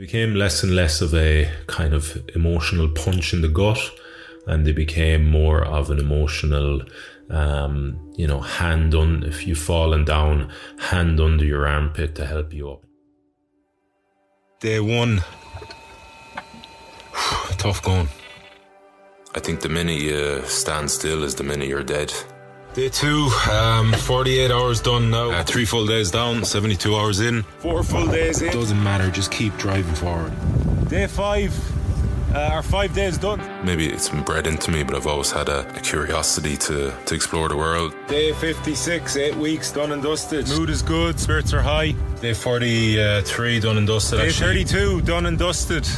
became less and less of a kind of emotional punch in the gut and they became more of an emotional um, you know hand on if you've fallen down hand under your armpit to help you up. Day one. Tough going. I think the minute you stand still is the minute you're dead Day two, um, 48 hours done now. Uh, three full days down, 72 hours in. Four full days in. Doesn't matter, just keep driving forward. Day five, uh, our five days done. Maybe it's been bred into me, but I've always had a, a curiosity to, to explore the world. Day 56, eight weeks done and dusted. Mood is good, spirits are high. Day 43, done and dusted. Day actually. 32, done and dusted.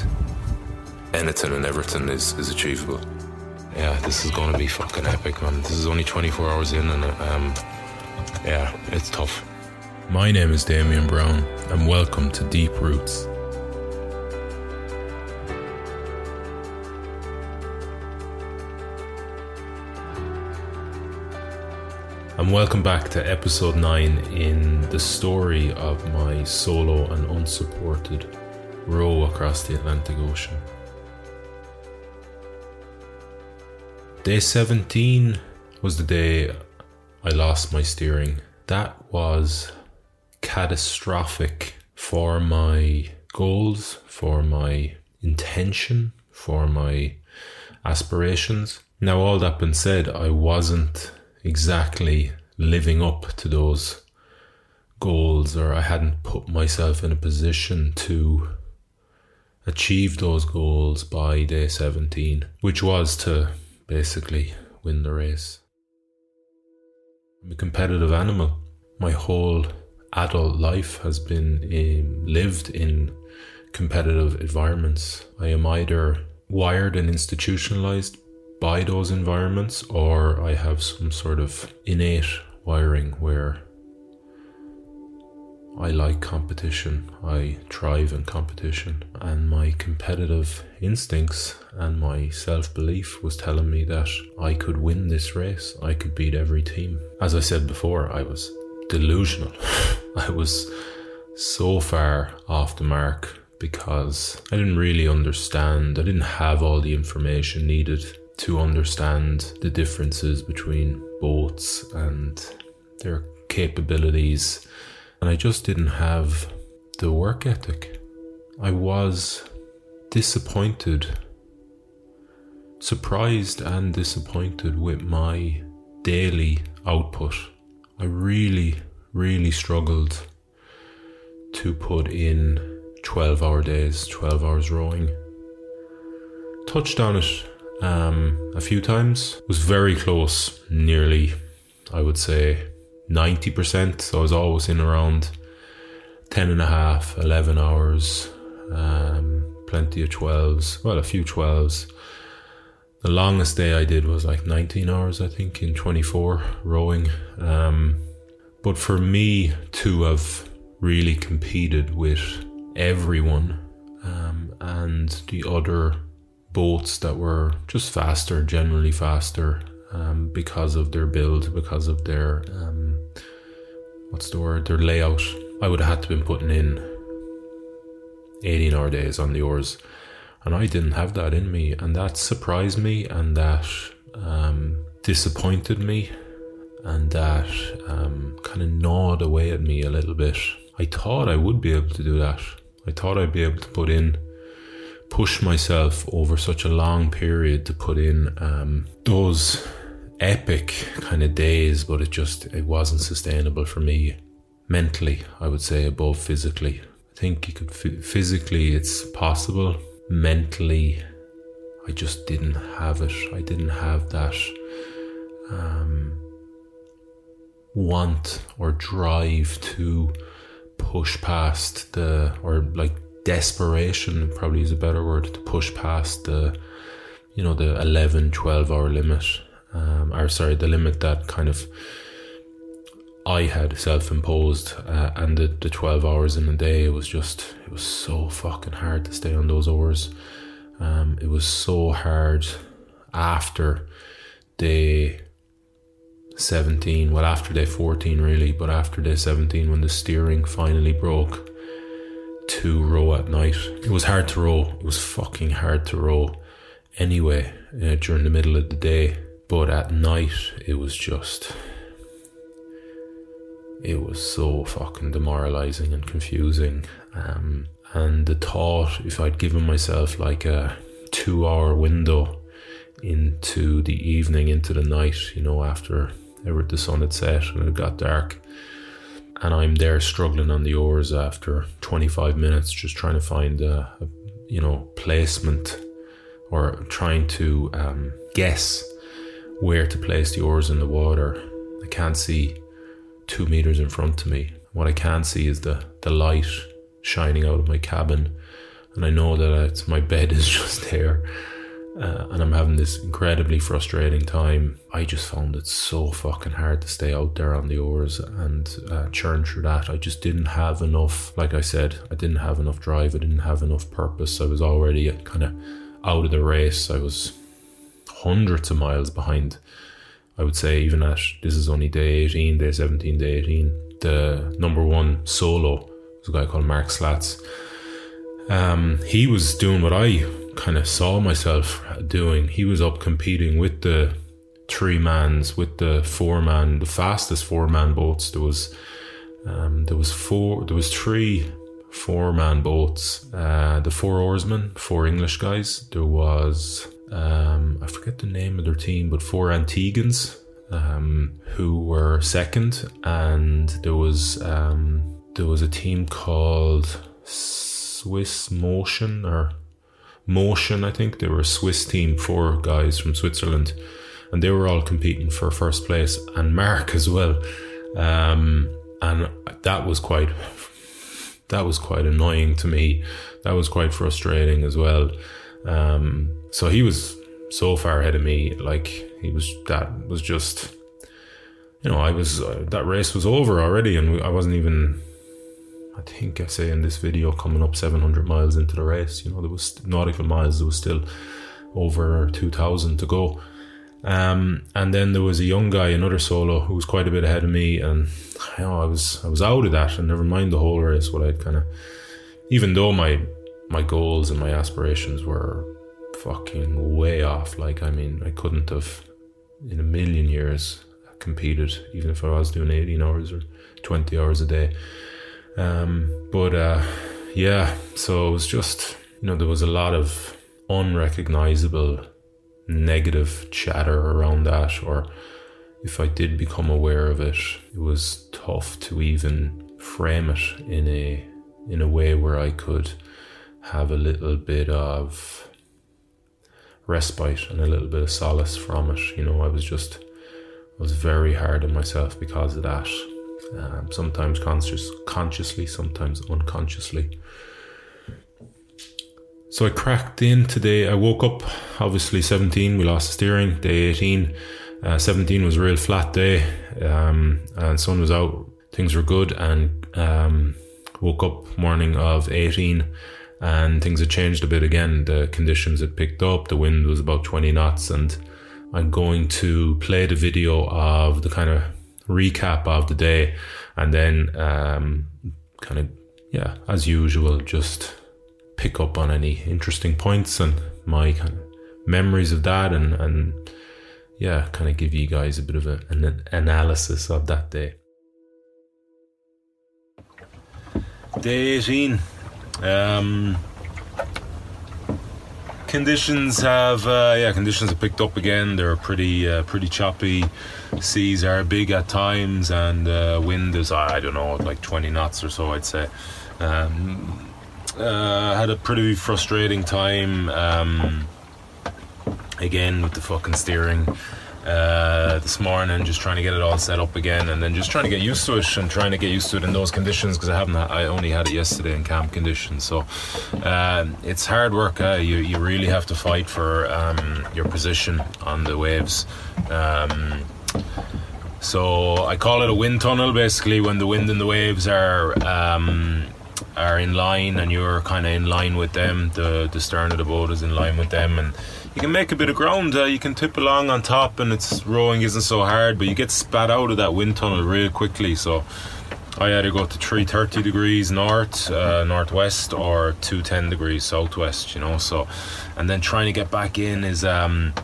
Anything and everything is, is achievable. Yeah, this is to be fucking epic, man. This is only 24 hours in, and um, yeah, it's tough. my name is Damian Browne and welcome to Deep Roots and welcome back to episode 9 in the story of my solo and unsupported row across the Atlantic Ocean. Day 17 was the day I lost my steering. That was catastrophic for my goals, for my intention, for my aspirations. Now, all that being said, I wasn't exactly living up to those goals, or I hadn't put myself in a position to achieve those goals by day 17, which was to basically win the race. I'm a competitive animal. My whole adult life has been um, lived in competitive environments. I am either wired and institutionalized by those environments or I have some sort of innate wiring where I like competition, I thrive in competition, and my competitive instincts and my self belief was telling me that I could win this race, I could beat every team. As I said before, I was delusional. I was so far off the mark because I didn't really understand, I didn't have all the information needed to understand the differences between boats and their capabilities and I just didn't have the work ethic. I was disappointed, surprised and disappointed with my daily output. I really, really struggled to put in 12 hour days, 12 hours rowing. Touched on it um, a few times, was very close, nearly, I would say, 90%. So I was always in around 10 and a half, 11 hours, um, plenty of 12s, well, a few 12s. The longest day I did was like 19 hours, I think, in 24 rowing. Um, But for me to have really competed with everyone um, and the other boats that were just faster, generally faster, um, because of their build, because of their um, what's the word, their layout. I would have had to been putting in 18 hour days on the oars, and I didn't have that in me, and that surprised me, and that um, disappointed me, and that um, kind of gnawed away at me a little bit. I thought I would be able to do that. I thought I'd be able to put in push myself over such a long period to put in um, those epic kind of days, but it just it wasn't sustainable for me mentally. I would say above physically. I think you could f- physically it's possible. Mentally, I just didn't have it. I didn't have that um, want or drive to push past the or like desperation probably is a better word to push past the you know the 11 12 hour limit um, or sorry the limit that kind of I had self-imposed uh, and the, the 12 hours in a day it was just it was so fucking hard to stay on those hours um, it was so hard after day 17 well after day 14 really but after day 17 when the steering finally broke to row at night. It was hard to row. It was fucking hard to row anyway uh, during the middle of the day. But at night, it was just. It was so fucking demoralizing and confusing. Um, and the thought, if I'd given myself like a two hour window into the evening, into the night, you know, after ever the sun had set and it got dark, and I'm there struggling on the oars after 25 minutes, just trying to find a, a you know placement or trying to um, guess where to place the oars in the water. I can't see two meters in front of me. What I can see is the the light shining out of my cabin, and I know that it's my bed is just there uh, and I'm having this incredibly frustrating time. I just found it so fucking hard to stay out there on the oars and uh, churn through that. I just didn't have enough, like I said, I didn't have enough drive, I didn't have enough purpose. I was already kind of out of the race. I was hundreds of miles behind. I would say, even at this is only day 18, day 17, day 18. The number one solo was a guy called Mark Slats. Um, he was doing what I kind of saw myself doing. He was up competing with the three mans, with the four man, the fastest four man boats. There was um, there was four, there was three four man boats. Uh, the four oarsmen, four English guys. There was um, I forget the name of their team, but four Antiguans um, who were second, and there was um, there was a team called Swiss Motion or Motion, I think. They were a Swiss team, four guys from Switzerland, and they were all competing for first place, and Mark as well. Um, and that was quite that was quite annoying to me. That was quite frustrating as well. Um, so he was so far ahead of me. Like he was, that was just, you know, I was uh, that race was over already, and I wasn't even I think I say in this video coming up 700 miles into the race. You know, there was nautical miles. There was still over 2,000 to go. Um, and then there was a young guy, another solo, who was quite a bit ahead of me, and you know, I was I was out of that, and never mind the whole race. What I'd kind of, even though my my goals and my aspirations were fucking way off. Like I mean, I couldn't have in a million years competed, even if I was doing 18 hours or 20 hours a day. Um, but uh, yeah, so it was just, you know, there was a lot of unrecognizable negative chatter around that, or if I did become aware of it, it was tough to even frame it in a in a way where I could have a little bit of respite and a little bit of solace from it. You know, I was just I was very hard on myself because of that um, sometimes conscious, consciously, sometimes unconsciously. So I cracked in today. I woke up, obviously 17, we lost the steering. Day 18, uh, 17 was a real flat day, um, and sun was out things were good, and um, woke up morning of 18 and things had changed a bit again. The conditions had picked up, the wind was about 20 knots, and I'm going to play the video of the kind of recap of the day and then um, kind of, yeah, as usual, just pick up on any interesting points and my kind of memories of that and, and yeah, kind of give you guys a bit of a, an analysis of that day. Day 18. Um, conditions have uh, yeah conditions have picked up again. They're pretty uh, pretty choppy. Seas are big at times, and uh, wind is I don't know like 20 knots or so. I'd say. Um, uh, had a pretty frustrating time. Um, again with the fucking steering uh, this morning, just trying to get it all set up again, and then just trying to get used to it and trying to get used to it in those conditions because I haven't. I only had it yesterday in camp conditions, so uh, it's hard work. Uh, you you really have to fight for um, your position on the waves. Um, so I call it a wind tunnel, basically, when the wind and the waves are. Are in line and you're kind of in line with them the the stern of the boat is in line with them and you can make a bit of ground. Uh, you can tip along on top, and it's rowing isn't so hard, but you get spat out of that wind tunnel real quickly. So I to go to 330 degrees north, uh, northwest, or 210 degrees southwest. You know, so and then trying to get back in is. Um,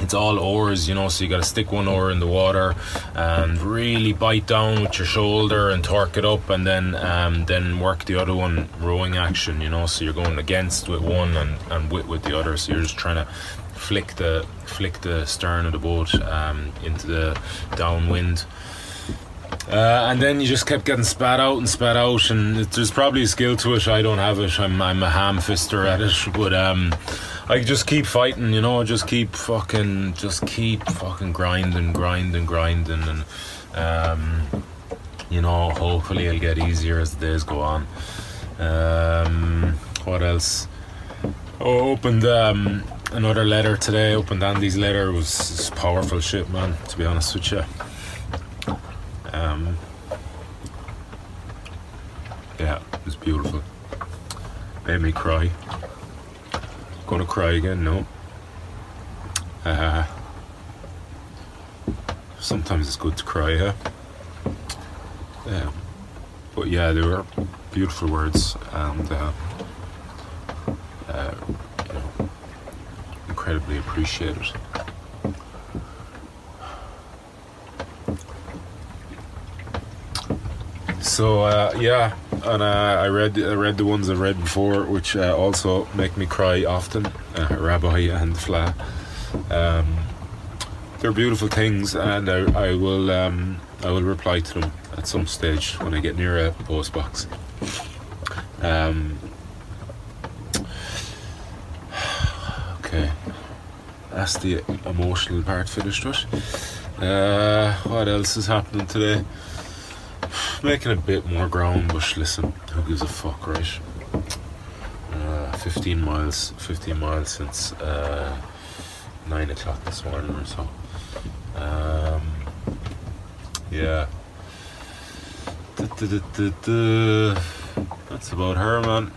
it's all oars, you know, so you got to stick one oar in the water and really bite down with your shoulder and torque it up, and then um, then work the other one rowing action, you know. So you're going against with one and, and with with the other. So you're just trying to flick the flick the stern of the boat um, into the downwind. Uh, and then you just kept getting spat out and spat out, and it, there's probably a skill to it. I don't have it. I'm, I'm a ham fister at it, but um, I just keep fighting, you know. Just keep fucking, just keep fucking grinding, grinding, grinding, and um, you know, hopefully it'll get easier as the days go on. Um, what else? Oh, opened um, another letter today. Opened Andy's letter. It was powerful shit, man. To be honest with you. Um, yeah, it was beautiful. Made me cry. Gonna cry again? No. Uh, sometimes it's good to cry, yeah. Yeah. But yeah, they were beautiful words and uh, uh, you know, incredibly appreciated. So uh, yeah, and uh, I read I read the ones I've read before, which uh, also make me cry often. Uh, Rabbi and Fla. Um, they're beautiful things, and I, I will um, I will reply to them at some stage when I get near a post box. Um, okay, that's the emotional part finished with. Uh, what else is happening today? Making a bit more ground, but listen, who gives a fuck, right? Uh, 15 miles, 15 miles since uh, 9 o'clock this morning or so. Um, yeah. That's about her, man.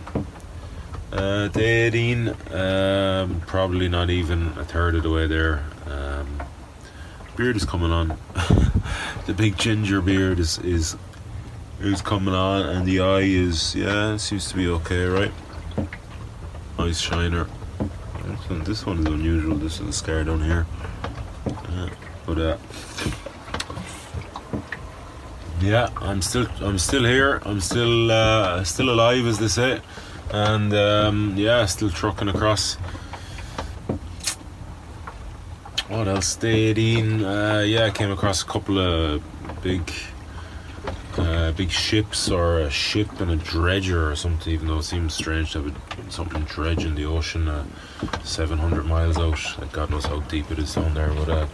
Uh, day 18, um, probably not even a third of the way there. Um, beard is coming on. the big ginger beard is, is is coming on, and the eye is yeah, seems to be okay, right? Eyes shiner. This one, this one is unusual. This is a scar down here. Yeah, but uh, yeah, I'm still I'm still here. I'm still uh, still alive, as they say, and um, yeah, still trucking across. What else? Day 18. Uh, yeah, I came across a couple of big uh, big ships or a ship and a dredger or something, even though it seems strange to have something dredge in the ocean uh, 700 miles out. Like God knows how deep it is down there. But uh,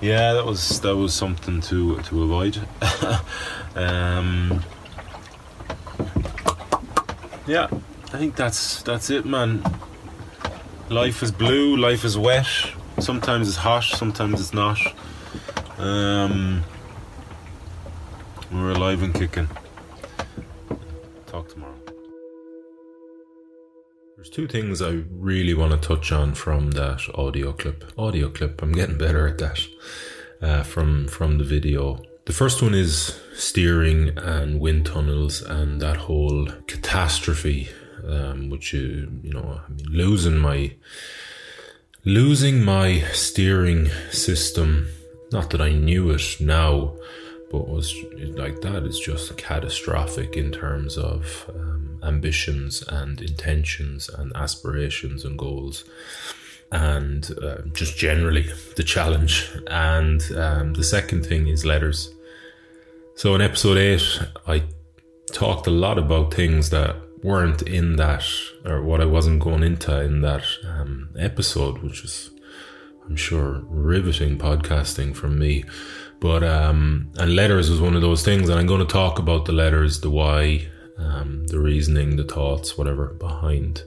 yeah, that was that was something to to avoid. um, yeah, I think that's that's it, man. Life is blue. Life is wet. Sometimes it's hot. Sometimes it's not. Um, We're alive and kicking. Talk tomorrow. There's two things I really want to touch on from that audio clip. Audio clip, I'm getting better at that. Uh, from from the video. The first one is steering and wind tunnels and that whole catastrophe, um, which you you know, I mean, losing my losing my steering system. Not that I knew it now, but was like that is just catastrophic in terms of um, ambitions and intentions and aspirations and goals and uh, just generally the challenge. And um, the second thing is letters. So in episode 8 i talked a lot about things that weren't in that or what i wasn't going into in that um, episode which is i'm sure riveting podcasting from me but um, and letters was one of those things, and I'm going to talk about the letters, the why, um, the reasoning, the thoughts, whatever behind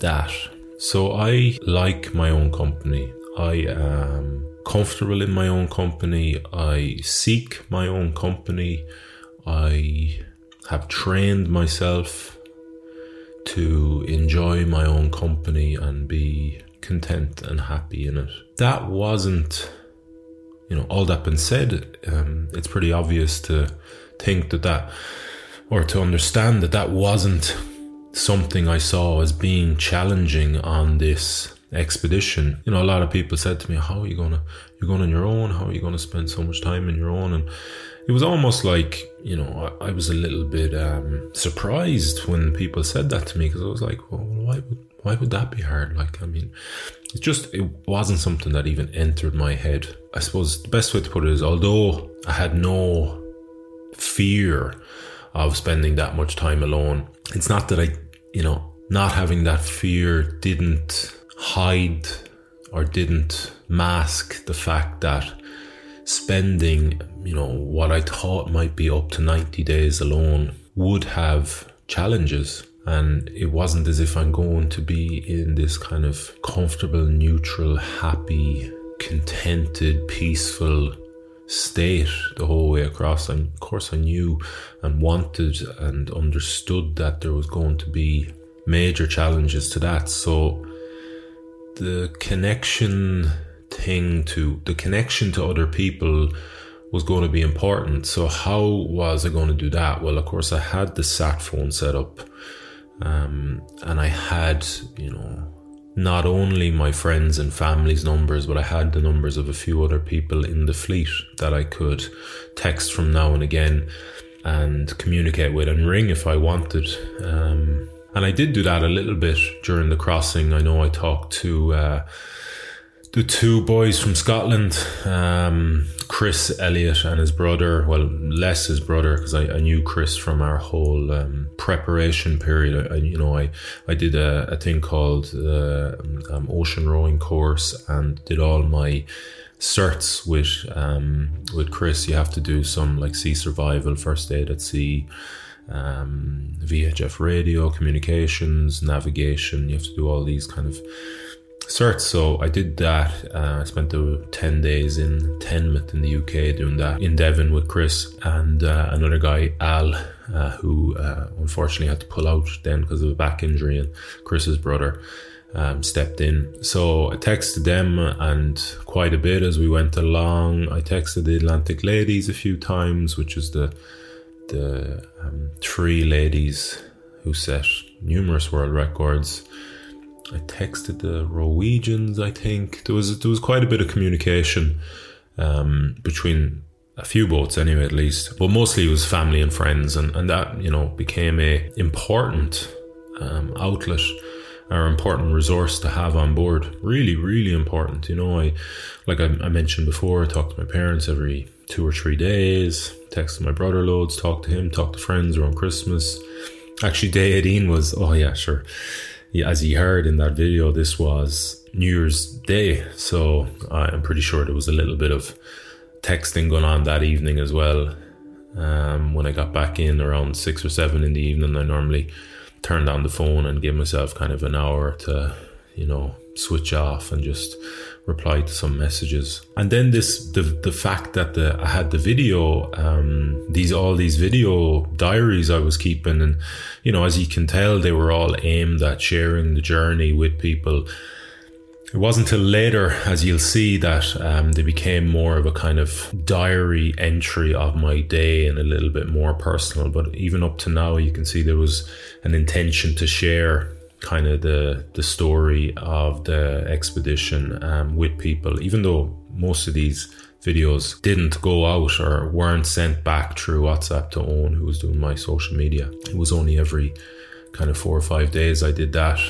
that. So I like my own company. I am comfortable in my own company. I seek my own company. I have trained myself to enjoy my own company and be content and happy in it. That wasn't you know, all that being said, um, it's pretty obvious to think that that, or to understand that that wasn't something I saw as being challenging on this expedition. You know, a lot of people said to me, "How are you gonna? You're going on your own? How are you gonna spend so much time on your own?" And it was almost like you know I, I was a little bit um, surprised when people said that to me because I was like, "Well, why would why would that be hard?" Like, I mean, it just it wasn't something that even entered my head. I suppose the best way to put it is although I had no fear of spending that much time alone, it's not that I, you know, not having that fear didn't hide or didn't mask the fact that spending, you know, what I thought might be up to 90 days alone would have challenges and it wasn't as if I'm going to be in this kind of comfortable, neutral, happy, contented, peaceful state the whole way across. And of course, I knew and wanted and understood that there was going to be major challenges to that. So the connection thing to the connection to other people was going to be important. So how was I going to do that? Well, of course, I had the sat phone set up um, and I had, you know, not only my friends and family's numbers, but I had the numbers of a few other people in the fleet that I could text from now and again and communicate with and ring if I wanted. Um, and I did do that a little bit during the crossing. I know I talked to uh, the two boys from Scotland, um, Chris Elliott and his brother. Well, less his brother because I, I, knew Chris from our whole um, preparation period. I, you know, I I did a, a thing called uh, um, ocean rowing course and did all my certs with um, with Chris. You have to do some like sea survival, first aid at sea. Um, VHF radio, communications, navigation. You have to do all these kind of certs. So I did that. Uh, I spent the 10 days in Teignmouth in the UK doing that in Devon with Chris and uh, another guy, Al, uh, who uh, unfortunately had to pull out then because of a back injury, and Chris's brother. Um, stepped in. So I texted them and quite a bit as we went along. I texted the Atlantic Ladies a few times, which is the the um, three ladies who set numerous world records I texted the Norwegians. I think there was there was quite a bit of communication um, between a few boats anyway, at least. But mostly it was family and friends, and, and that you know became a important um, outlet or important resource to have on board. Really, really important. You know, I like I, I mentioned before, I talk to my parents every two or three days. Text my brother loads, talk to him, talk to friends around Christmas. Actually, day 18 was, oh yeah, sure as he heard in that video, this was New Year's Day. So I'm pretty sure there was a little bit of texting going on that evening as well. Um, when I got back in around six or seven in the evening, I normally turned on the phone and give myself kind of an hour to, you know, switch off and just reply to some messages. And then this the the fact that the I had the video, um, these all these video diaries I was keeping, and you know, as you can tell, they were all aimed at sharing the journey with people. It wasn't until later, as you'll see, that um, they became more of a kind of diary entry of my day and a little bit more personal. But even up to now, you can see there was an intention to share kind of the the story of the expedition um, with people, even though most of these videos didn't go out or weren't sent back through WhatsApp to Owen, who was doing my social media. It was only every kind of four or five days I did that.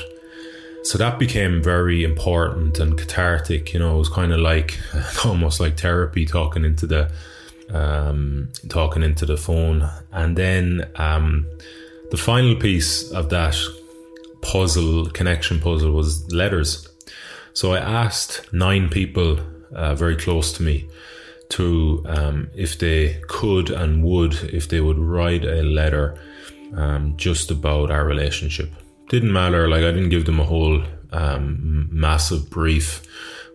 So that became very important and cathartic. You know, it was kind of like almost like therapy, talking into the um, talking into the phone, and then um, the final piece of that puzzle, connection puzzle, was letters. So I asked nine people uh, very close to me to, um, if they could and would, if they would write a letter um, just about our relationship. Didn't matter, like I didn't give them a whole um, massive brief,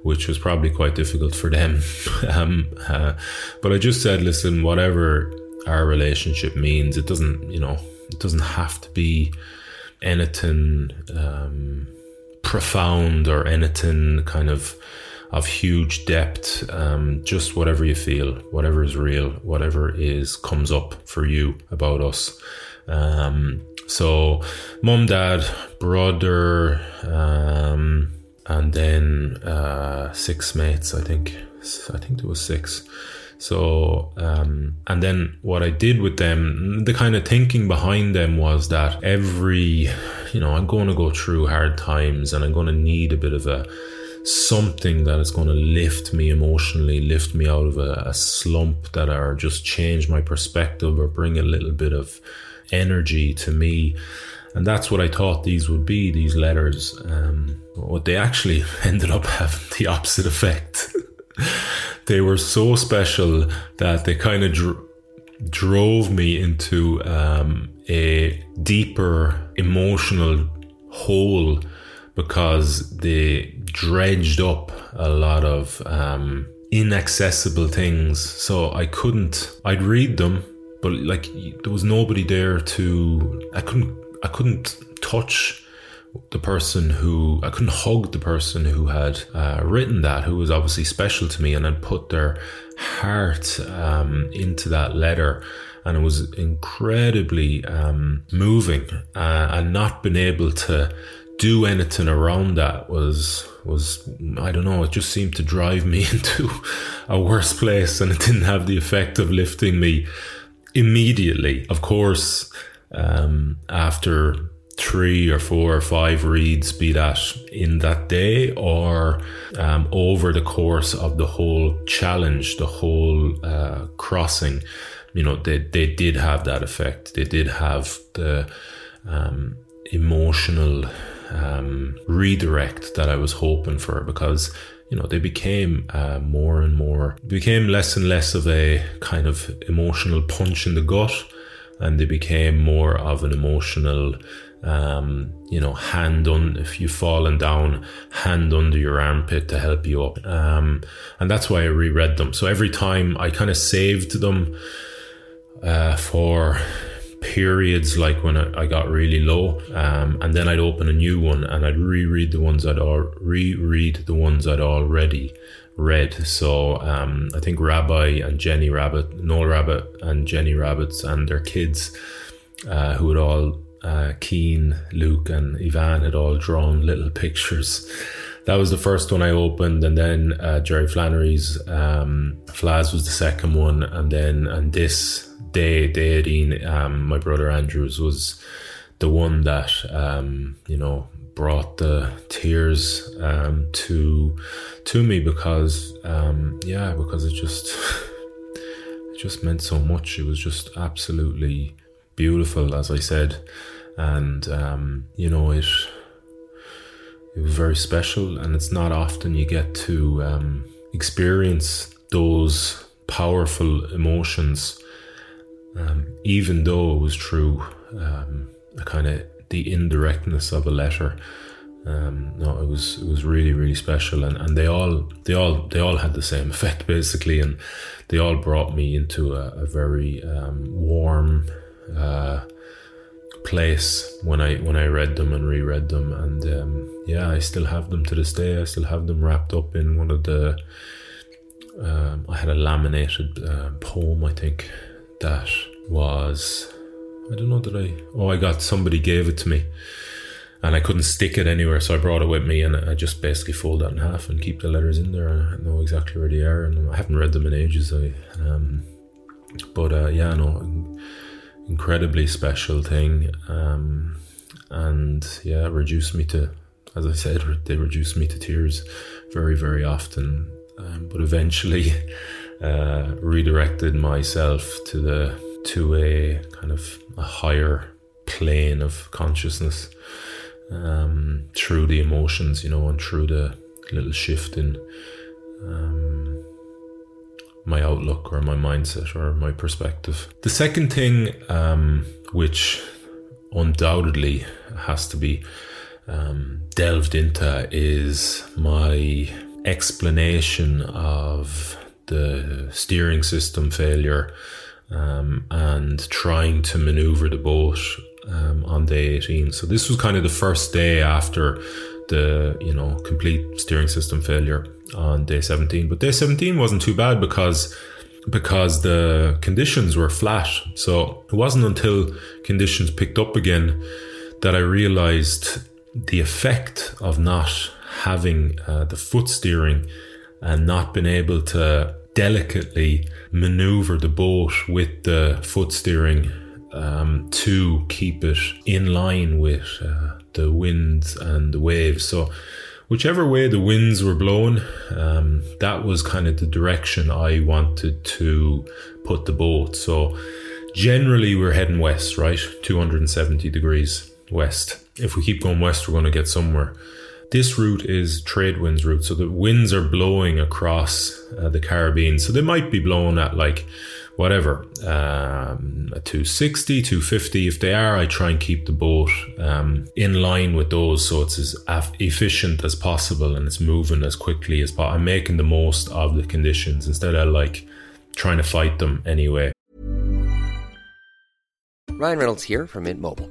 which was probably quite difficult for them. Um, uh, but I just said, listen, whatever our relationship means, it doesn't, you know, it doesn't have to be anything um, profound or anything kind of of huge depth. Um, just whatever you feel, whatever is real, whatever is comes up for you about us. Um, so, mom, dad, brother, um, and then uh, six mates. I think. I think there was six. So, um, and then what I did with them, the kind of thinking behind them was that every, you know, I'm going to go through hard times and I'm going to need a bit of a something that is going to lift me emotionally, lift me out of a, a slump that are just change my perspective or bring a little bit of energy to me. And that's what I thought these would be, these letters. Um, what they actually ended up having the opposite effect. they were so special that they kind of dr- drove me into um, a deeper emotional hole because they dredged up a lot of um, inaccessible things. So I couldn't, I'd read them, but like there was nobody there to, I couldn't, I couldn't touch the person who I couldn't hug the person who had uh, written that, who was obviously special to me, and had put their heart um, into that letter. And it was incredibly um, moving, uh, and not being able to do anything around that was was I don't know. It just seemed to drive me into a worse place, and it didn't have the effect of lifting me immediately. Of course, um, after three or four or five reads, be that in that day or um, over the course of the whole challenge, the whole uh, crossing. You know, they, they did have that effect. They did have the um, emotional um, redirect that I was hoping for because you know they became uh, more and more became less and less of a kind of emotional punch in the gut and they became more of an emotional um, you know, hand on if you've fallen down, hand under your armpit to help you up. Um, and that's why I reread them. So every time I kind of saved them uh, for periods like when I, I got really low, um, and then I'd open a new one and I'd reread the ones I'd al- reread the ones I'd already read. So um, I think Rabbi and Jenny Rabbit, Noel Rabbit and Jenny Rabbits and their kids, uh, who had all uh, Keen, Luke, and Ivan had all drawn little pictures. That was the first one I opened, and then uh, Jerry Flannery's um, Flaz was the second one, and then and this day, day um, my brother Andrews was the one that um, you know brought the tears um, to to me because um, yeah, because it just it just meant so much. It was just absolutely beautiful, as I said and um, you know it it was very special. And it's not often you get to um, experience those powerful emotions um, even though it was true um, kind of the indirectness of a letter. Um, no, it was it was really really special, and, and they all they all they all had the same effect basically, and they all brought me into a, a very um, warm uh, place when I when I read them and reread them, and um, yeah, I still have them to this day. I still have them wrapped up in one of the. Um, I had a laminated uh, poem, I think, that was. I don't know that I. Oh, I got somebody gave it to me and I couldn't stick it anywhere, so I brought it with me, and I just basically fold that in half and keep the letters in there. I know exactly where they are, and I haven't read them in ages. I, um, but uh, yeah, no, incredibly special thing, um, and yeah, reduced me to, as I said, they reduced me to tears very, very often. Um, but eventually, uh, redirected myself to the to a kind of a higher plane of consciousness um, through the emotions, you know, and through the little shift in um, my outlook or my mindset or my perspective. The second thing, um, which undoubtedly has to be um, delved into, is my explanation of the steering system failure um, and trying to maneuver the boat um, on day 18. So this was kind of the first day after the you know complete steering system failure on day 17. But day 17 wasn't too bad because because the conditions were flat. So it wasn't until conditions picked up again that I realized the effect of not having uh, the foot steering and not being able to delicately maneuver the boat with the foot steering um, to keep it in line with uh, the winds and the waves. So, whichever way the winds were blowing, um, that was kind of the direction I wanted to put the boat. So, generally, we're heading west, right? 270 degrees west. If we keep going west, we're going to get somewhere. This route is trade winds route, so the winds are blowing across uh, the Caribbean. So they might be blowing at like whatever, um, 260, 250. If they are, I try and keep the boat um, in line with those so it's as efficient as possible and it's moving as quickly as possible. I'm making the most of the conditions instead of like trying to fight them anyway. Ryan Reynolds here from Mint Mobile.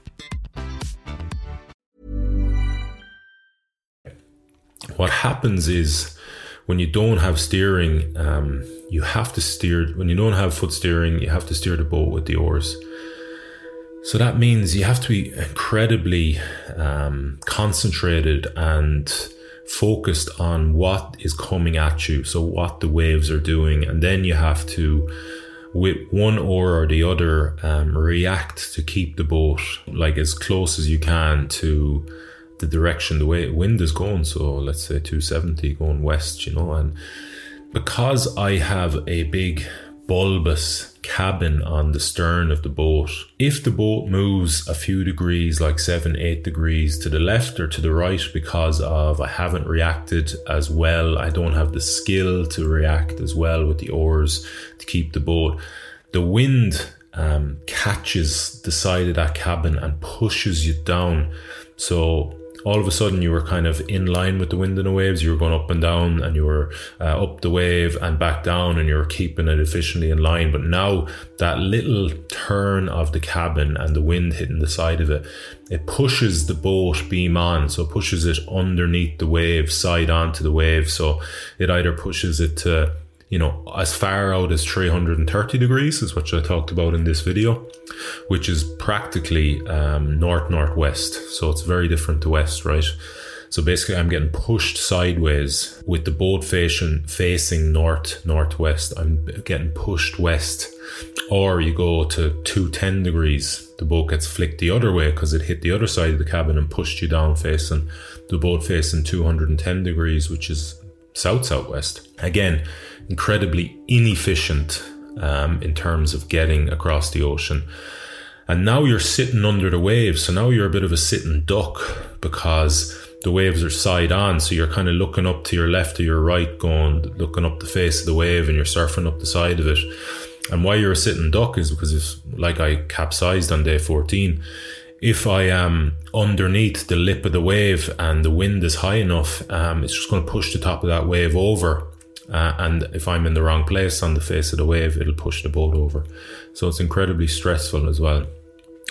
what happens is when you don't have steering, um, you have to steer. When you don't have foot steering, you have to steer the boat with the oars. So that means you have to be incredibly um, concentrated and focused on what is coming at you. So what the waves are doing, and then you have to, with one oar or the other, um, react to keep the boat like as close as you can to the direction the way wind is going. So let's say 270 going west you know and because i have a big bulbous cabin on the stern of the boat if the boat moves a few degrees like 7 8 degrees to the left or to the right because of i haven't reacted as well. I don't have the skill to react as well with the oars to keep the boat. The wind um, catches the side of that cabin and pushes you down. So all of a sudden you were kind of in line with the wind and the waves. You were going up and down, and you were uh, up the wave and back down, and you were keeping it efficiently in line. But now that little turn of the cabin and the wind hitting the side of it, it pushes the boat beam on, so it pushes it underneath the wave, side onto the wave. So it either pushes it to you know, as far out as 330 degrees is what I talked about in this video, which is practically um, north northwest. So it's very different to west, right? So basically, I'm getting pushed sideways with the boat facing facing north northwest. I'm getting pushed west, or you go to 210 degrees. The boat gets flicked the other way because it hit the other side of the cabin and pushed you down facing the boat facing 210 degrees, which is south southwest. Again, incredibly inefficient um, in terms of getting across the ocean. And now you're sitting under the waves. So now you're a bit of a sitting duck because the waves are side on. So you're kind of looking up to your left or your right, going, looking up the face of the wave and you're surfing up the side of it. And why you're a sitting duck is because if, like I capsized on day 14, if I am underneath the lip of the wave and the wind is high enough, um, it's just going to push the top of that wave over uh, and if I'm in the wrong place on the face of the wave, it'll push the boat over. So it's incredibly stressful as well.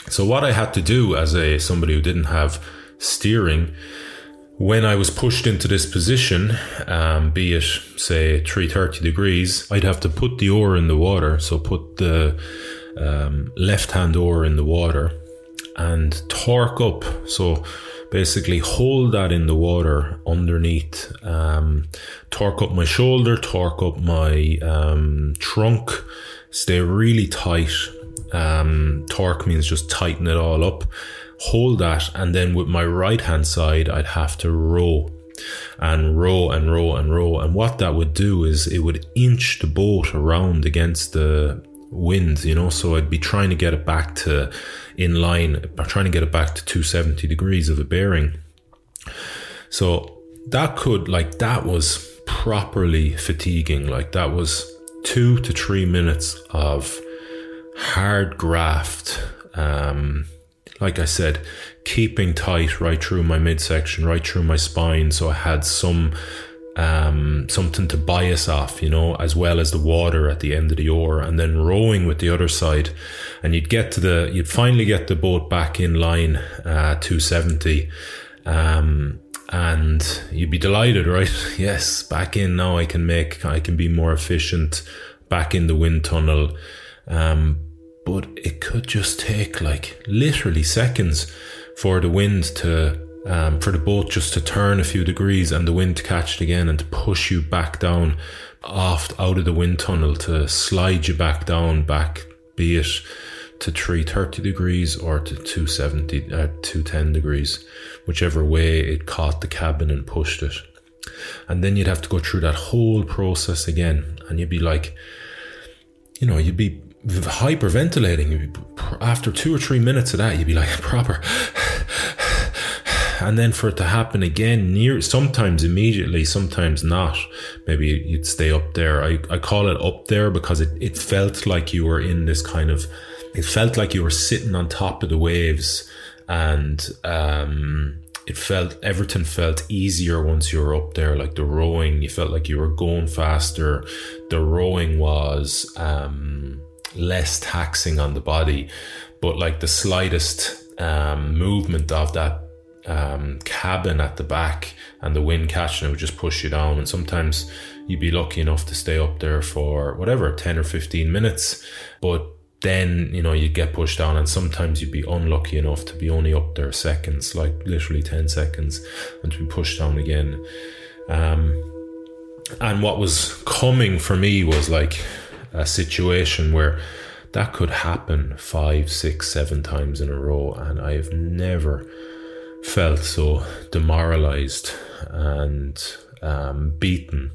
So what I had to do as a somebody who didn't have steering, when I was pushed into this position, um, be it say 330 degrees, I'd have to put the oar in the water. So put the um, left hand oar in the water and torque up. So basically hold that in the water underneath, um, torque up my shoulder, torque up my um, trunk, stay really tight. Um, torque means just tighten it all up. Hold that, and then with my right hand side, I'd have to row and row and row and row. And what that would do is it would inch the boat around against the wind, you know. So I'd be trying to get it back to in line, trying to get it back to 270 degrees of a bearing. So that could, like, that was properly fatiguing. Like, that was two to three minutes of hard graft. Um, like I said, keeping tight right through my midsection, right through my spine. So I had some um, something to bias off, you know, as well as the water at the end of the oar, and then rowing with the other side. And you'd get to the, you'd finally get the boat back in line, uh, 270. Um, and you'd be delighted, right? yes, back in now. I can make, I can be more efficient back in the wind tunnel. Um, but it could just take like literally seconds for the wind to um, for the boat just to turn a few degrees and the wind to catch it again and to push you back down off out of the wind tunnel to slide you back down back be it to 330 degrees or to 270 uh, 210 degrees whichever way it caught the cabin and pushed it. And then you'd have to go through that whole process again and you'd be like you know you'd be hyperventilating. After two or three minutes of that you'd be like proper and then for it to happen again near sometimes immediately sometimes not. Maybe you'd stay up there. I, I call it up there because it, it felt like you were in this kind of it felt like you were sitting on top of the waves. And um, it felt everything felt easier once you were up there. Like the rowing you felt like you were going faster. The rowing was um, less taxing on the body. But like the slightest um, movement of that um, cabin at the back and the wind catching it would just push you down. And sometimes you'd be lucky enough to stay up there for whatever, 10 or 15 minutes. But then, you know, you'd get pushed down. And sometimes you'd be unlucky enough to be only up there seconds, like literally 10 seconds, and to be pushed down again. Um, and what was coming for me was like a situation where that could happen five, six, seven times in a row. And I've never felt so demoralized and um, beaten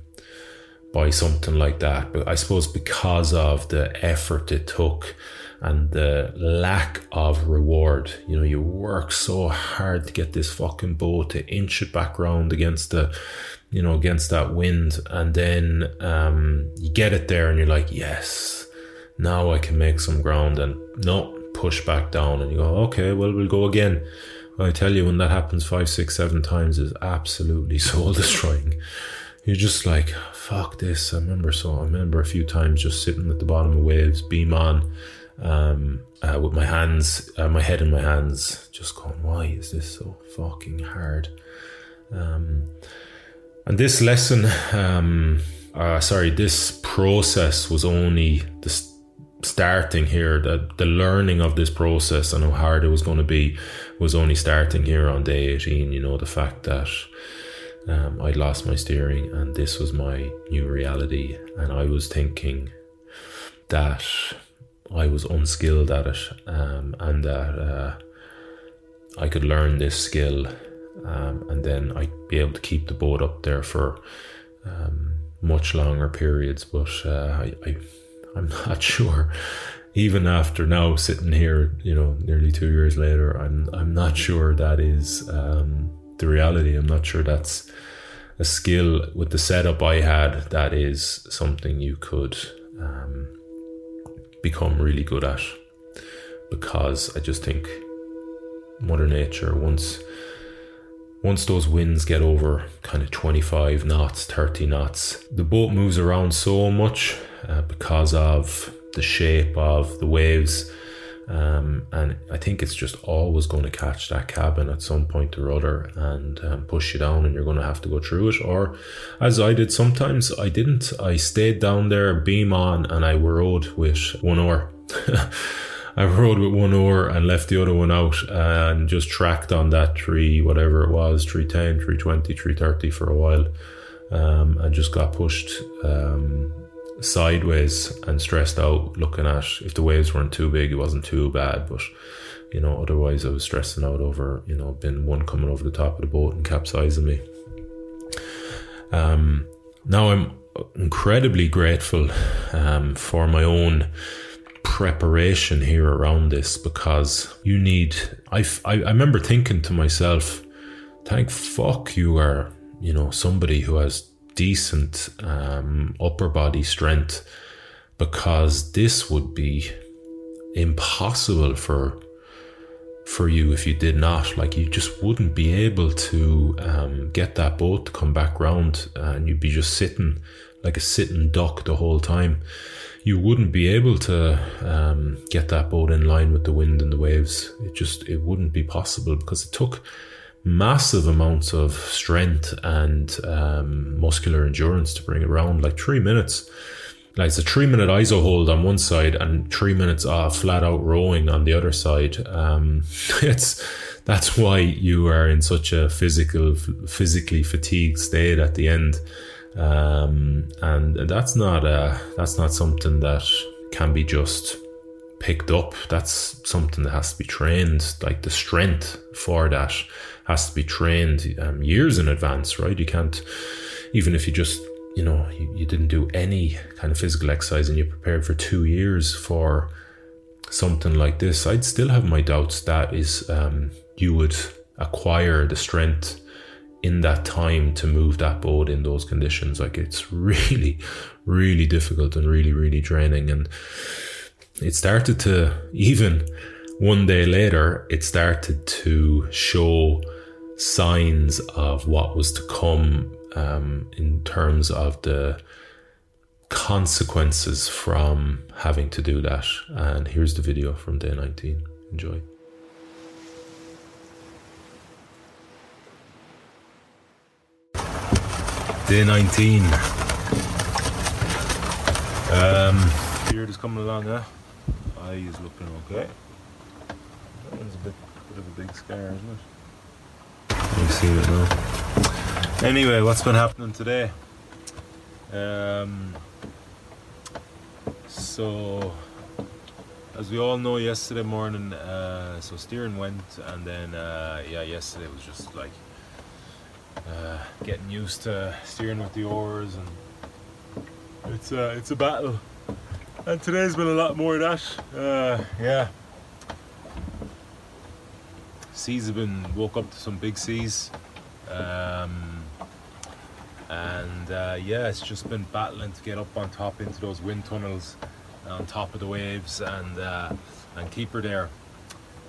by something like that. But I suppose because of the effort it took and the lack of reward, you know, you work so hard to get this fucking boat to inch it back round against the, you know, against that wind, and then um, you get it there, and you're like, yes, now I can make some ground, and no, push back down, and you go, okay, well, we'll go again I tell you, when that happens five, six, seven times, is absolutely soul destroying. You're just like, fuck this. I remember so. I remember a few times just sitting at the bottom of waves, beam on, um, uh, with my hands, uh, my head in my hands, just going, why is this so fucking hard? Um, and this lesson, um, uh, sorry, this process was only the starting here. The, the learning of this process and how hard it was going to be was only starting here on day 18. You know, the fact that um, I'd lost my steering and this was my new reality. And I was thinking that I was unskilled at it um, and that uh, I could learn this skill um, and then I'd be able to keep the boat up there for um, much longer periods. But uh, I, I, I'm not sure. Even after now sitting here, you know, nearly two years later, I'm I'm not sure that is um, the reality. I'm not sure that's a skill with the setup I had. That is something you could um, become really good at because I just think Mother Nature once once those winds get over kind of 25 knots, 30 knots, the boat moves around so much uh, because of the shape of the waves. Um, and I think it's just always going to catch that cabin at some point or other and um, push you down, and you're going to have to go through it. Or, as I did sometimes, I didn't. I stayed down there, beam on, and I rowed with one oar. I rowed with one oar and left the other one out and just tracked on that tree, whatever it was 310, 320, 330 for a while. Um, and just got pushed um, sideways and stressed out looking at if the waves weren't too big, it wasn't too bad. But, you know, otherwise I was stressing out over, you know, been one coming over the top of the boat and capsizing me. Um, now I'm incredibly grateful um, for my own preparation here around this because you need. I, I, I remember thinking to myself, thank fuck you are, you know, somebody who has decent um, upper body strength because this would be impossible for for you if you did not like you just wouldn't be able to um, get that boat to come back round and you'd be just sitting like a sitting duck the whole time you wouldn't be able to um, get that boat in line with the wind and the waves. It just it wouldn't be possible because it took massive amounts of strength and um, muscular endurance to bring it around. Like three minutes, like it's a three minute ISO hold on one side and three minutes of flat out rowing on the other side. Um, it's that's why you are in such a physical, physically fatigued state at the end um, and that's not a that's not something that can be just picked up. That's something that has to be trained. Like the strength for that has to be trained um, years in advance, right? You can't even if you just you know you, you didn't do any kind of physical exercise and you prepared for two years for something like this. I'd still have my doubts that is um, you would acquire the strength in that time to move that boat in those conditions. Like it's really, really difficult and really, really draining. And it started to, even one day later, it started to show signs of what was to come um, in terms of the consequences from having to do that. And here's the video from day 19. Enjoy. Day 19. Um, beard is coming along, huh? Eye is looking okay. That one's a bit, bit of a big scar, isn't it? It now. Anyway, what's been happening today? Um, so, as we all know, yesterday morning, uh, so steering went, and then uh, yeah, yesterday was just like uh, getting used to steering with the oars and it's uh, it's a battle and today's been a lot more of that uh, yeah seas have been woke up to some big seas um, and uh, yeah it's just been battling to get up on top into those wind tunnels on top of the waves and uh, and keep her there.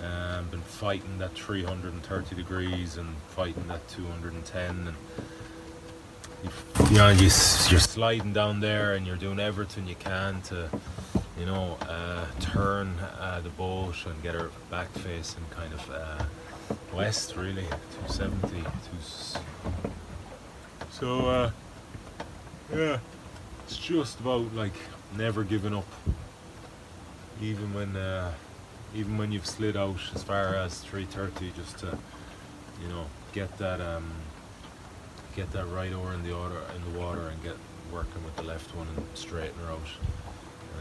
Um, been fighting that 330 degrees and fighting that 210 and you, know you, you're sliding down there and you're doing everything you can to you know uh, turn uh, the boat and get her back facing kind of uh, west really. 270 two, so uh, yeah it's just about like never giving up. Even when uh, even when you've slid out as far as 330 just to you know get that um, get that right oar in the water in the water and get working with the left one and straighten her out.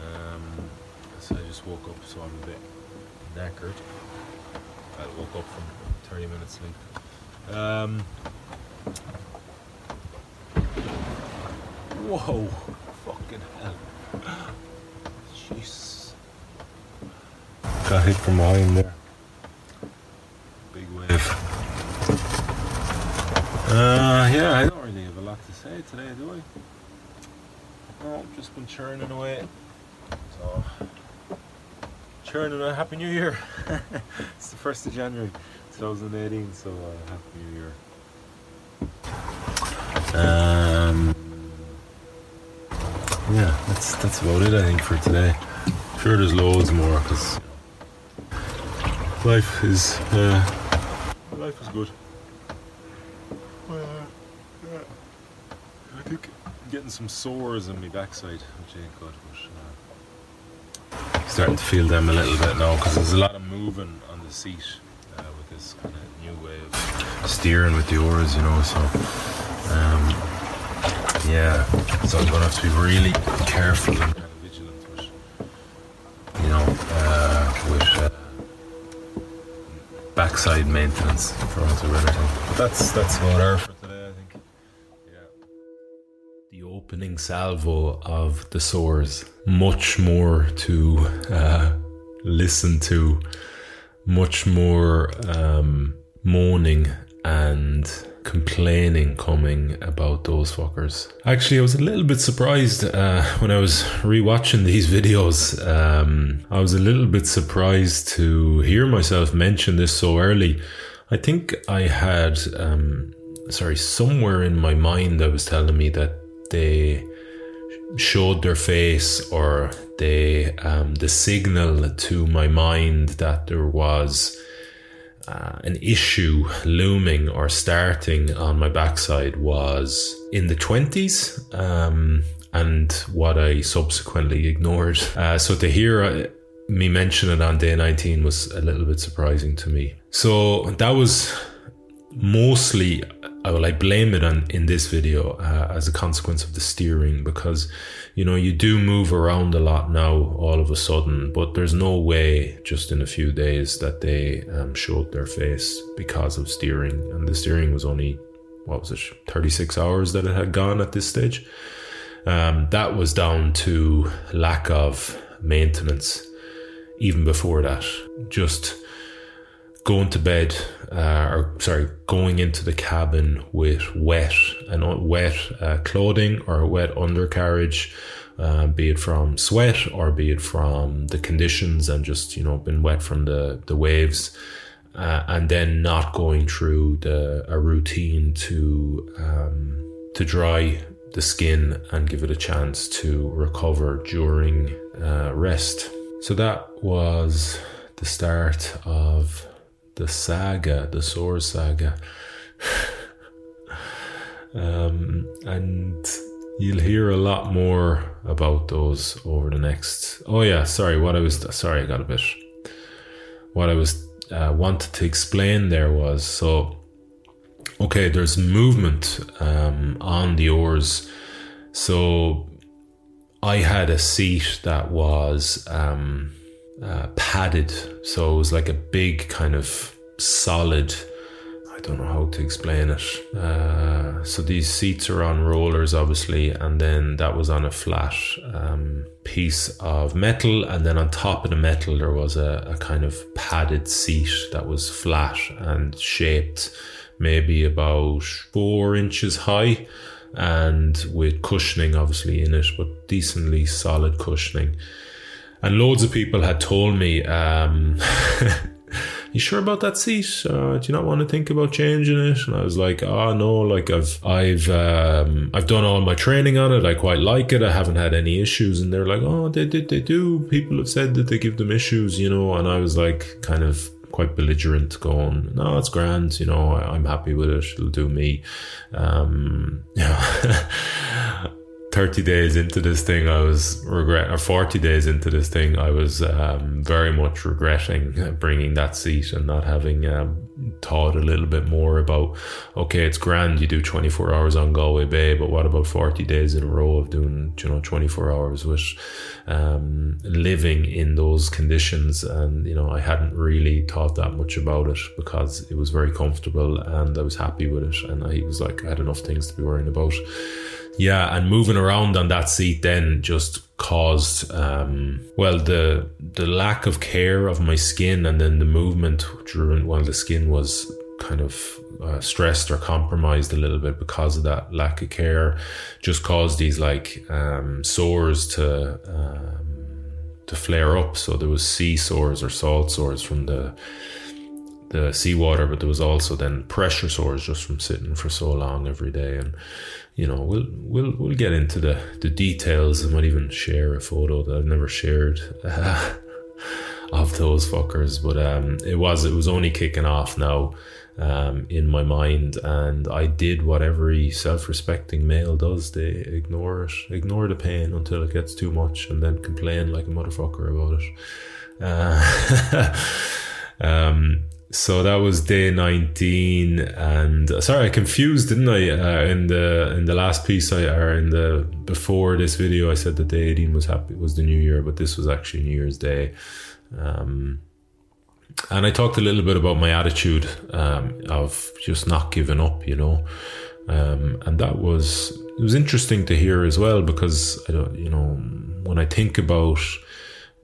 Um, so I just woke up so I'm a bit knackered I woke up from 30 minutes sleep. Um, whoa fucking hell. Jeez got hit from behind there. Big wave. Uh, yeah, I don't really have a lot to say today, do I? No, just been churning away. So, churning a Happy New Year. it's the 1st of January 2018, so uh, Happy New Year. Um, yeah, that's that's about it, I think, for today. I'm sure, there's loads more because life is uh, life is good. I think I'm getting some sores in my backside, which ain't good. But uh, starting to feel them a little bit now because there's a lot of moving on the seat uh, with this kind of new way of steering with the oars, you know. So um, yeah, so I'm gonna have to be really careful and kind of vigilant with, you know, uh, with. Uh, backside maintenance for want of thing. But that's that's about our opening salvo of the sores. Much more to uh, listen to. Much more um, moaning and complaining coming about those fuckers. Actually, I was a little bit surprised uh, when I was rewatching these videos. Um, I was a little bit surprised to hear myself mention this so early. I think I had, um, sorry, somewhere in my mind I was telling me that they showed their face or they um, the signal to my mind that there was uh, an issue looming or starting on my backside was in the 20s um, and what I subsequently ignored. Uh, so to hear uh, me mention it on day 19 was a little bit surprising to me. So that was mostly I will I blame it on in this video uh, as a consequence of the steering because you know you do move around a lot now all of a sudden but there's no way just in a few days that they um, showed their face because of steering. And the steering was only what was it 36 hours that it had gone at this stage? Um, that was down to lack of maintenance even before that. Just going to bed, uh, or sorry, going into the cabin with wet and wet uh, clothing or wet undercarriage, uh, be it from sweat or be it from the conditions and just you know been wet from the the waves, uh, and then not going through the a routine to um, to dry the skin and give it a chance to recover during uh, rest. So that was the start of the saga, the Sword saga. um, and you'll hear a lot more about those over the next. Oh yeah, sorry. What I was sorry, I got a bit. What I was uh, wanted to explain there was so. Okay, there's movement um, on the oars, so I had a seat that was um, uh, padded, so it was like a big kind of solid. I don't know how to explain it. Uh, so these seats are on rollers, obviously, and then that was on a flat um, piece of metal, and then on top of the metal there was a, a kind of padded seat that was flat and shaped, maybe about four inches high and with cushioning obviously in it, but decently solid cushioning and loads of people had told me um, you sure about that seat? Uh, do you not want to think about changing it? And I was like, oh no, like I've I've um, I've done all my training on it. I quite like it. I haven't had any issues. And they're like, oh, they did, they, they do. People have said that they give them issues, you know. And I was like, kind of quite belligerent, going, "No, it's grand. You know, I, am happy with it. It'll do me." Um, 30 days into this thing, I was regret, or 40 days into this thing, I was um, very much regretting bringing that seat and not having um, thought a little bit more about, okay, it's grand, you do 24 hours on Galway Bay, but what about 40 days in a row of doing, you know, 24 hours with um, living in those conditions? And, you know, I hadn't really thought that much about it because it was very comfortable and I was happy with it. And I was like, I had enough things to be worrying about. Yeah, and moving around on that seat then just caused um, well the the lack of care of my skin and then the movement during while the skin was kind of uh, stressed or compromised a little bit because of that lack of care just caused these like um, sores to um, to flare up. So there was sea sores or salt sores from the the seawater but there was also then pressure sores just from sitting for so long every day and you know, we'll we'll we'll get into the the details. I might even share a photo that I've never shared uh, of those fuckers. But um, it was it was only kicking off now um, in my mind, and I did what every self-respecting male does. They ignore it, ignore the pain until it gets too much, and then complain like a motherfucker about it. Uh, um, so that was day 19 and uh, sorry i confused didn't i? Uh, in the in the last piece i or in the before this video i said that day 18 was happy was the new year but this was actually new year's day. Um, and i talked a little bit about my attitude um, of just not giving up you know? Um, and that was it was interesting to hear as well because i don't you know when i think about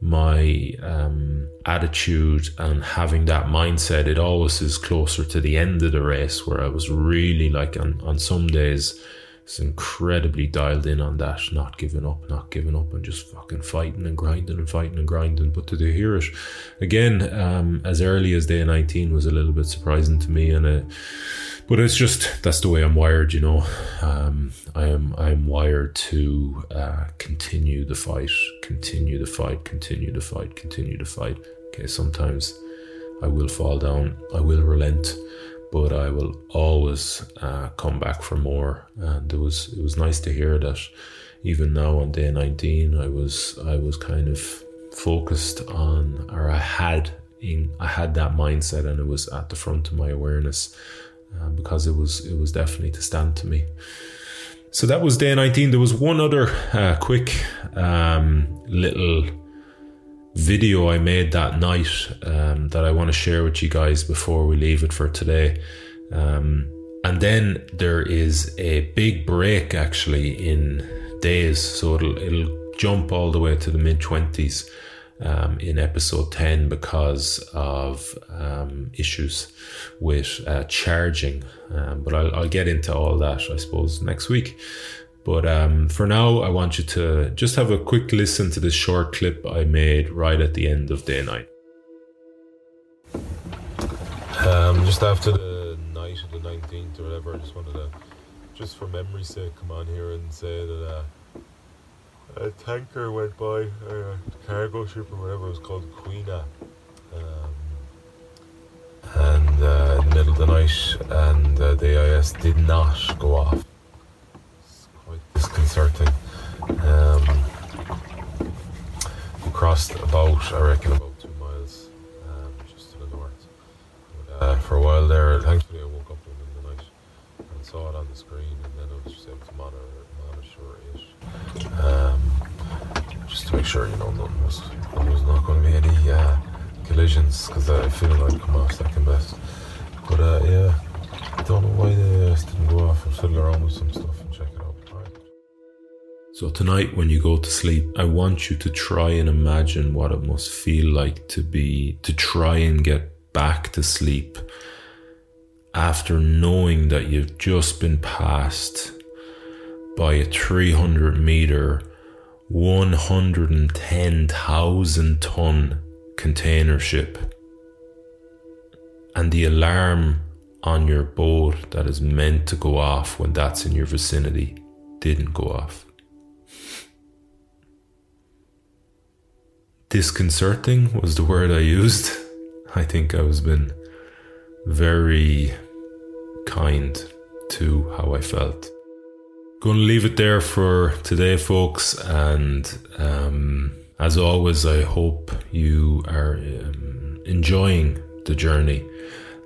my um, attitude and having that mindset, it always is closer to the end of the race where I was really like on, on some days, it's incredibly dialed in on that, not giving up, not giving up, and just fucking fighting and grinding and fighting and grinding. But to hear it again um, as early as day 19 was a little bit surprising to me. And uh, but it's just that's the way I'm wired, you know. Um, I am I'm wired to uh, continue the fight, continue the fight, continue the fight, continue the fight. Okay, sometimes I will fall down, I will relent, but I will always uh, come back for more. And it was it was nice to hear that. Even now on day 19, I was I was kind of focused on, or I had in, I had that mindset, and it was at the front of my awareness uh, because it was it was definitely to stand to me. So that was day 19. There was one other uh, quick um, little video I made that night um, that I want to share with you guys before we leave it for today. Um, and then there is a big break actually in days, so it'll it'll jump all the way to the mid 20s um, in episode 10 because of um, issues with uh, charging. Um, but I'll, I'll, get into all that, I suppose, next week. But um, for now, I want you to just have a quick listen to this short clip I made right at the end of day nine. Um, just after the night of the 19th or whatever, I just wanted to, just for memory's sake, come on here and say that. Uh, a tanker went by, a cargo ship or whatever it was called, Queena, um, and uh, in the middle of the night, and uh, the AIS did not go off. Disconcerting. Um, we crossed about, I reckon, about two miles um, just to the north. But, uh, for a while there, thankfully, I woke up in the the night and saw it on the screen, and then I was just able to monitor, monitor it. Um, just to make sure you know nothing was, there was not going to be any uh, collisions because I feel like come off second best. But uh, yeah, I don't know why they uh, didn't go off I'm fiddle around with some stuff So tonight, when you go to sleep, I want you to try and imagine what it must feel like to be to try and get back to sleep after knowing that you've just been passed by a 300 meter 110,000 ton container ship. and the alarm on your boat that is meant to go off when that's in your vicinity didn't go off. Disconcerting was the word I used. I think I was been very kind to how I felt. Going to leave it there for today, folks, and um, as always, I hope you are um, enjoying the journey,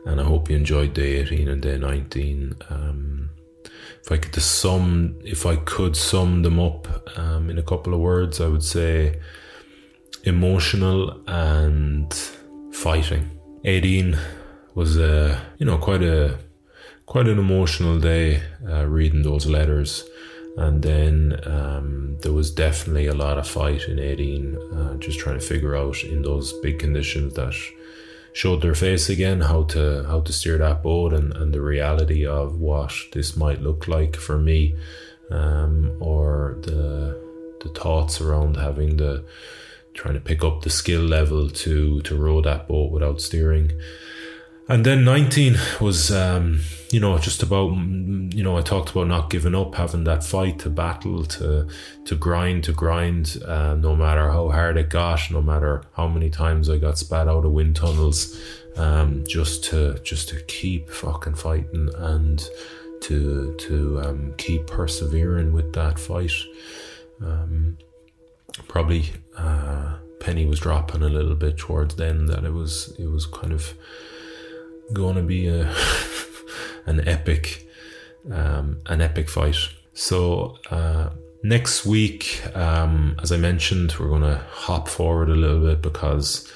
and I hope you enjoyed day 18 and day 19. Um, if I could sum, if I could sum them up um, in a couple of words, I would say emotional and fighting. 18 was a you know quite a quite an emotional day uh, reading those letters. And then um, there was definitely a lot of fight in 18, uh, just trying to figure out in those big conditions that showed their face again how to how to steer that boat and, and the reality of what this might look like for me, um, or the the thoughts around having the trying to pick up the skill level to to row that boat without steering. And then 19 was, um, you know, just about, you know, I talked about not giving up, having that fight to battle, to to grind, to grind, uh, no matter how hard it got, no matter how many times I got spat out of wind tunnels, um, just to just to keep fucking fighting and to to um, keep persevering with that fight. Um, probably uh, penny was dropping a little bit towards then that it was it was kind of going to be a an epic um, an epic fight. So uh, next week, um, as I mentioned, we're going to hop forward a little bit because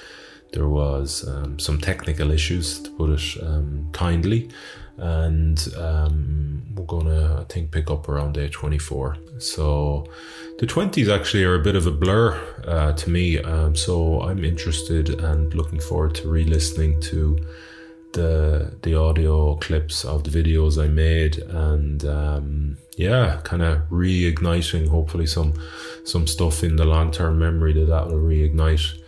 there was um, some technical issues, to put it um, kindly, and um, we're to I think pick up around day twenty four. So the twenties actually are a bit of a blur uh, to me. Um, so I'm interested and looking forward to re-listening to the the audio clips of the videos I made and um, yeah, kind of reigniting hopefully some some stuff in the long term memory that that will reignite.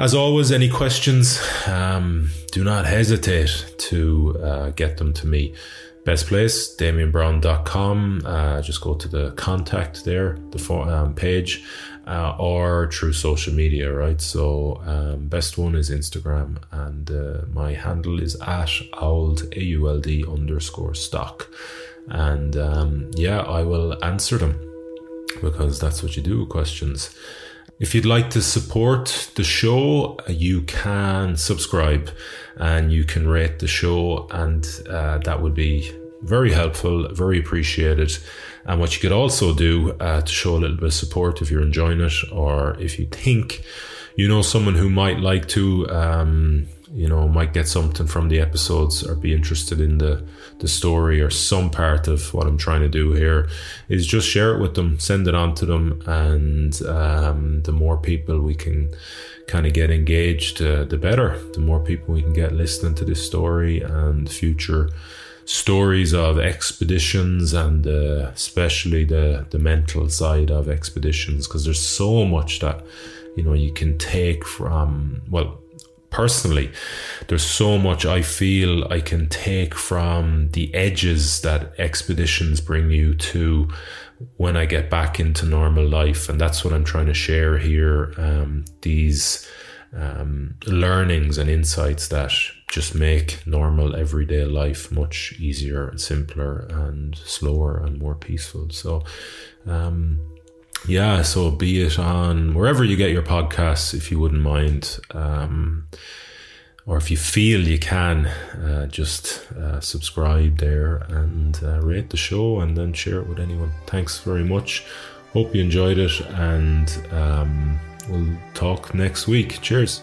As always, any questions, um, do not hesitate to uh, get them to me. Best place, damianbrowne.com. Uh, just go to the contact there, the for, um, page, uh, or through social media, right? So, um, best one is Instagram, and uh, my handle is at auld, A U L D underscore stock. And um, yeah, I will answer them because that's what you do questions. If you'd like to support the show, you can subscribe and you can rate the show, and uh, that would be very helpful, very appreciated. And what you could also do uh, to show a little bit of support if you're enjoying it, or if you think you know someone who might like to, um, you know, might get something from the episodes or be interested in the the story or some part of what I'm trying to do here, is just share it with them, send it on to them, and um, the more people we can kind of get engaged, uh, the better. The more people we can get listening to this story and future stories of expeditions and uh, especially the the mental side of expeditions because there's so much that you know you can take from well personally there's so much i feel i can take from the edges that expeditions bring you to when i get back into normal life and that's what i'm trying to share here um, these um, learnings and insights that just make normal everyday life much easier and simpler and slower and more peaceful. So, um, yeah, so be it on wherever you get your podcasts, if you wouldn't mind, um, or if you feel you can, uh, just uh, subscribe there and uh, rate the show and then share it with anyone. Thanks very much. Hope you enjoyed it, and um, we'll talk next week. Cheers.